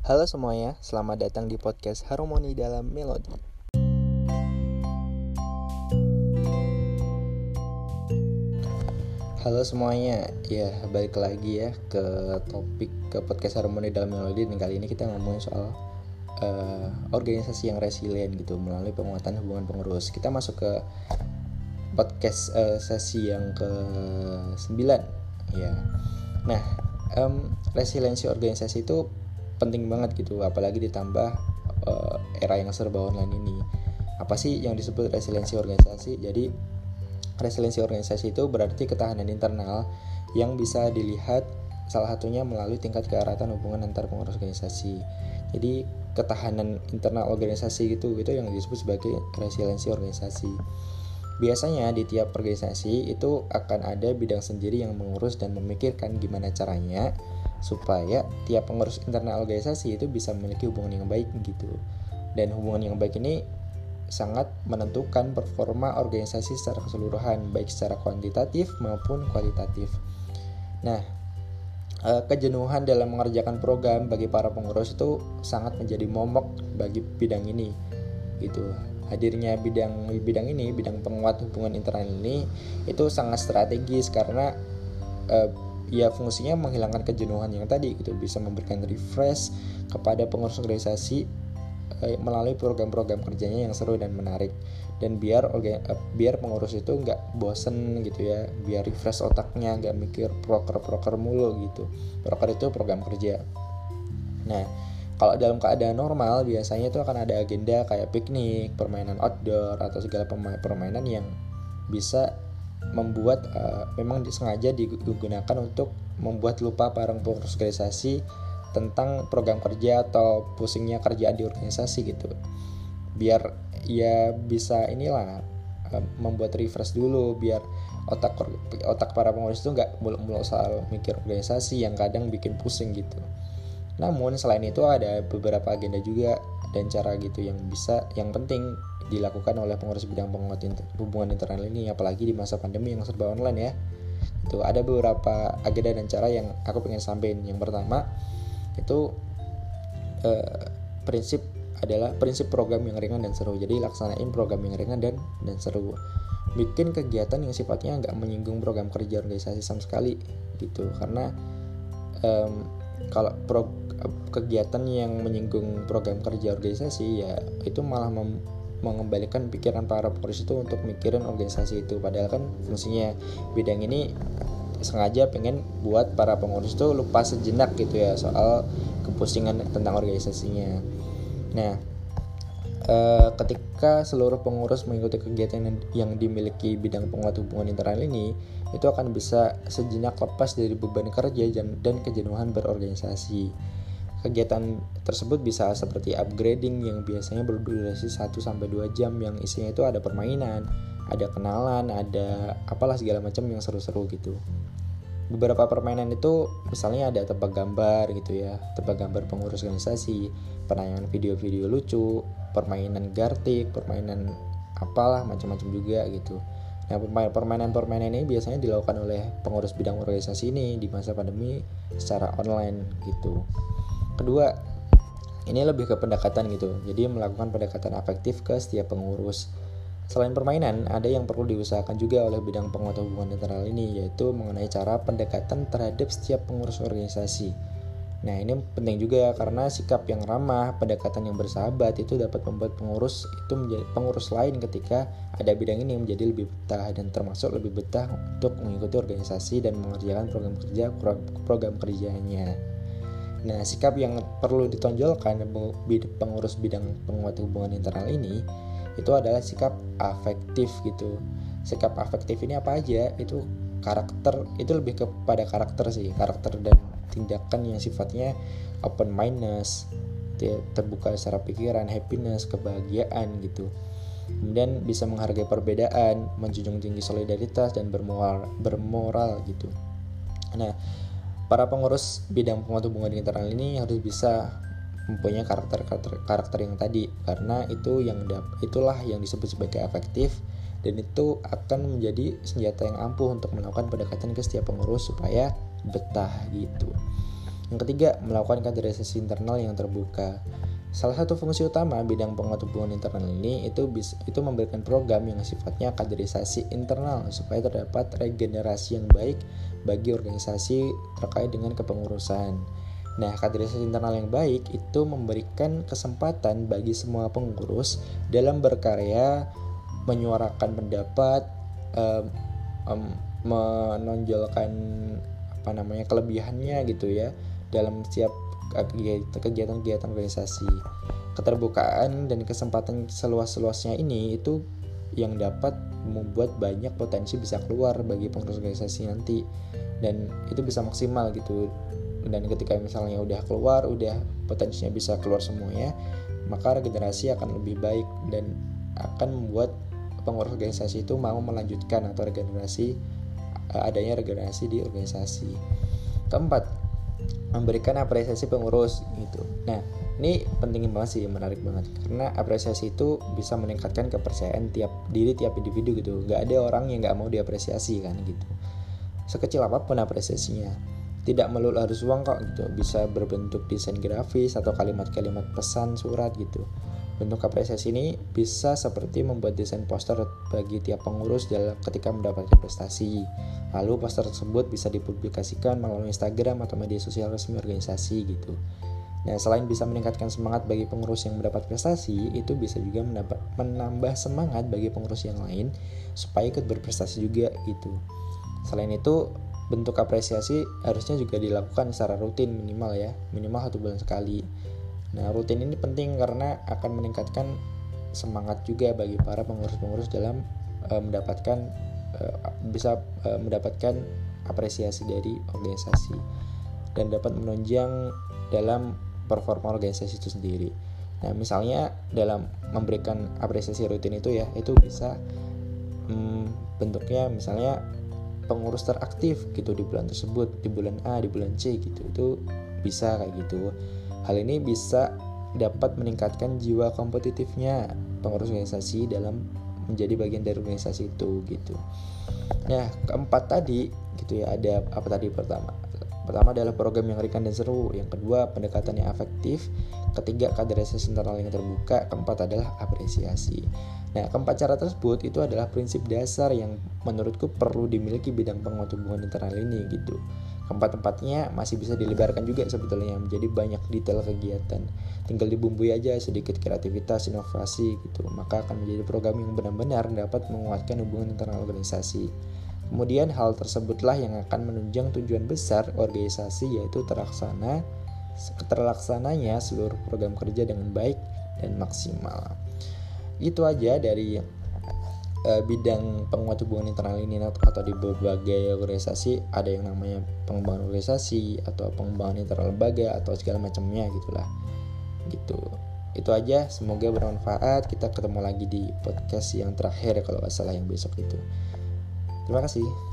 Halo semuanya, selamat datang di podcast Harmoni dalam Melodi. Halo semuanya, ya balik lagi ya ke topik ke podcast Harmoni dalam Melodi dan kali ini kita ngomongin soal uh, organisasi yang resilient gitu melalui penguatan hubungan pengurus. Kita masuk ke podcast uh, sesi yang ke 9 ya. Nah, um, resiliensi organisasi itu penting banget gitu apalagi ditambah uh, era yang serba online ini. Apa sih yang disebut resiliensi organisasi? Jadi resiliensi organisasi itu berarti ketahanan internal yang bisa dilihat salah satunya melalui tingkat keeratan hubungan antar pengurus organisasi. Jadi ketahanan internal organisasi gitu itu yang disebut sebagai resiliensi organisasi. Biasanya di tiap organisasi itu akan ada bidang sendiri yang mengurus dan memikirkan gimana caranya supaya tiap pengurus internal organisasi itu bisa memiliki hubungan yang baik gitu. Dan hubungan yang baik ini sangat menentukan performa organisasi secara keseluruhan baik secara kuantitatif maupun kualitatif. Nah eh, kejenuhan dalam mengerjakan program bagi para pengurus itu sangat menjadi momok bagi bidang ini gitu. Hadirnya bidang bidang ini bidang penguat hubungan internal ini itu sangat strategis karena uh, ya fungsinya menghilangkan kejenuhan yang tadi gitu. Bisa memberikan refresh kepada pengurus organisasi eh, melalui program-program kerjanya yang seru dan menarik. Dan biar eh, biar pengurus itu nggak bosen gitu ya. Biar refresh otaknya nggak mikir proker-proker mulu gitu. Proker itu program kerja. Nah kalau dalam keadaan normal biasanya itu akan ada agenda kayak piknik, permainan outdoor atau segala permainan yang bisa membuat uh, memang disengaja digunakan untuk membuat lupa para pengurus organisasi tentang program kerja atau pusingnya kerjaan di organisasi gitu. Biar ya bisa inilah uh, membuat refresh dulu biar otak otak para pengurus itu nggak muluk-muluk soal mikir organisasi yang kadang bikin pusing gitu. Namun selain itu ada beberapa agenda juga dan cara gitu yang bisa yang penting dilakukan oleh pengurus bidang penguat inter, hubungan internal ini apalagi di masa pandemi yang serba online ya. Itu ada beberapa agenda dan cara yang aku pengen sampaikan. Yang pertama itu eh, prinsip adalah prinsip program yang ringan dan seru. Jadi laksanain program yang ringan dan dan seru. Bikin kegiatan yang sifatnya nggak menyinggung program kerja organisasi sama sekali gitu. Karena um, kalau pro, kegiatan yang menyinggung program kerja organisasi ya itu malah mengembalikan pikiran para pengurus itu untuk mikirin organisasi itu. Padahal kan fungsinya bidang ini sengaja pengen buat para pengurus itu lupa sejenak gitu ya soal kepusingan tentang organisasinya. Nah e, ketika seluruh pengurus mengikuti kegiatan yang dimiliki bidang penguat hubungan internal ini itu akan bisa sejenak lepas dari beban kerja dan kejenuhan berorganisasi Kegiatan tersebut bisa seperti upgrading yang biasanya berdurasi 1 sampai 2 jam yang isinya itu ada permainan, ada kenalan, ada apalah segala macam yang seru-seru gitu. Beberapa permainan itu misalnya ada tebak gambar gitu ya, tebak gambar pengurus organisasi, penayangan video-video lucu, permainan gartik, permainan apalah macam-macam juga gitu. Nah, permainan-permainan ini biasanya dilakukan oleh pengurus bidang organisasi ini di masa pandemi secara online gitu kedua ini lebih ke pendekatan gitu jadi melakukan pendekatan afektif ke setiap pengurus Selain permainan, ada yang perlu diusahakan juga oleh bidang penguatan hubungan internal ini, yaitu mengenai cara pendekatan terhadap setiap pengurus organisasi. Nah, ini penting juga karena sikap yang ramah, pendekatan yang bersahabat itu dapat membuat pengurus itu menjadi pengurus lain ketika ada bidang ini menjadi lebih betah dan termasuk lebih betah untuk mengikuti organisasi dan mengerjakan program kerja program kerjanya. Nah, sikap yang perlu ditonjolkan pengurus bidang penguat hubungan internal ini itu adalah sikap afektif gitu. Sikap afektif ini apa aja? Itu karakter itu lebih kepada karakter sih, karakter dan tindakan yang sifatnya open mindedness, terbuka secara pikiran, happiness, kebahagiaan gitu. Kemudian bisa menghargai perbedaan, menjunjung tinggi solidaritas dan bermoral bermoral gitu. Nah, para pengurus bidang penguat hubungan internal ini harus bisa mempunyai karakter karakter, karakter yang tadi karena itu yang itulah yang disebut sebagai efektif dan itu akan menjadi senjata yang ampuh untuk melakukan pendekatan ke setiap pengurus supaya betah gitu. Yang ketiga, melakukan kaderisasi internal yang terbuka. Salah satu fungsi utama bidang penguat hubungan internal ini itu bisa, itu memberikan program yang sifatnya kaderisasi internal supaya terdapat regenerasi yang baik bagi organisasi terkait dengan kepengurusan. Nah, kaderisasi internal yang baik itu memberikan kesempatan bagi semua pengurus dalam berkarya, menyuarakan pendapat, um, um, menonjolkan apa namanya kelebihannya gitu ya dalam setiap kegiatan-kegiatan organisasi. Keterbukaan dan kesempatan seluas-luasnya ini itu yang dapat membuat banyak potensi bisa keluar bagi pengurus organisasi nanti. Dan itu bisa maksimal gitu. Dan ketika misalnya udah keluar udah potensinya bisa keluar semuanya maka regenerasi akan lebih baik dan akan membuat pengurus organisasi itu mau melanjutkan atau regenerasi eh, adanya regenerasi di organisasi. Keempat memberikan apresiasi pengurus gitu. Nah, ini penting banget sih, menarik banget karena apresiasi itu bisa meningkatkan kepercayaan tiap diri tiap individu gitu. Gak ada orang yang gak mau diapresiasi kan gitu. Sekecil apa pun apresiasinya, tidak melulu harus uang kok gitu. Bisa berbentuk desain grafis atau kalimat-kalimat pesan surat gitu. Bentuk apresiasi ini bisa seperti membuat desain poster bagi tiap pengurus dalam ketika mendapatkan prestasi. Lalu poster tersebut bisa dipublikasikan melalui Instagram atau media sosial resmi organisasi gitu. Nah, selain bisa meningkatkan semangat bagi pengurus yang mendapat prestasi, itu bisa juga mendapat, menambah semangat bagi pengurus yang lain supaya ikut berprestasi juga gitu. Selain itu, bentuk apresiasi harusnya juga dilakukan secara rutin minimal ya, minimal satu bulan sekali. Nah, rutin ini penting karena akan meningkatkan semangat juga bagi para pengurus-pengurus dalam e, mendapatkan e, bisa e, mendapatkan apresiasi dari organisasi dan dapat menunjang dalam performa organisasi itu sendiri. Nah, misalnya dalam memberikan apresiasi rutin itu ya, itu bisa hmm, bentuknya misalnya pengurus teraktif gitu di bulan tersebut, di bulan A, di bulan C gitu. Itu bisa kayak gitu. Hal ini bisa dapat meningkatkan jiwa kompetitifnya pengurus organisasi dalam menjadi bagian dari organisasi itu gitu. Nah, keempat tadi gitu ya ada apa tadi pertama? Pertama adalah program yang ringan dan seru, yang kedua pendekatan yang efektif, ketiga kaderisasi internal yang terbuka, keempat adalah apresiasi. Nah, keempat cara tersebut itu adalah prinsip dasar yang menurutku perlu dimiliki bidang penguat hubungan internal ini gitu. Keempat-empatnya masih bisa dilebarkan juga sebetulnya menjadi banyak detail kegiatan. Tinggal dibumbui aja sedikit kreativitas, inovasi gitu. Maka akan menjadi program yang benar-benar dapat menguatkan hubungan internal organisasi. Kemudian hal tersebutlah yang akan menunjang tujuan besar organisasi yaitu terlaksana terlaksananya seluruh program kerja dengan baik dan maksimal. Itu aja dari uh, bidang penguat hubungan internal ini atau di berbagai organisasi ada yang namanya pengembangan organisasi atau pengembangan internal lembaga atau segala macamnya gitulah. Gitu. Itu aja semoga bermanfaat. Kita ketemu lagi di podcast yang terakhir kalau nggak salah yang besok itu. Terima kasih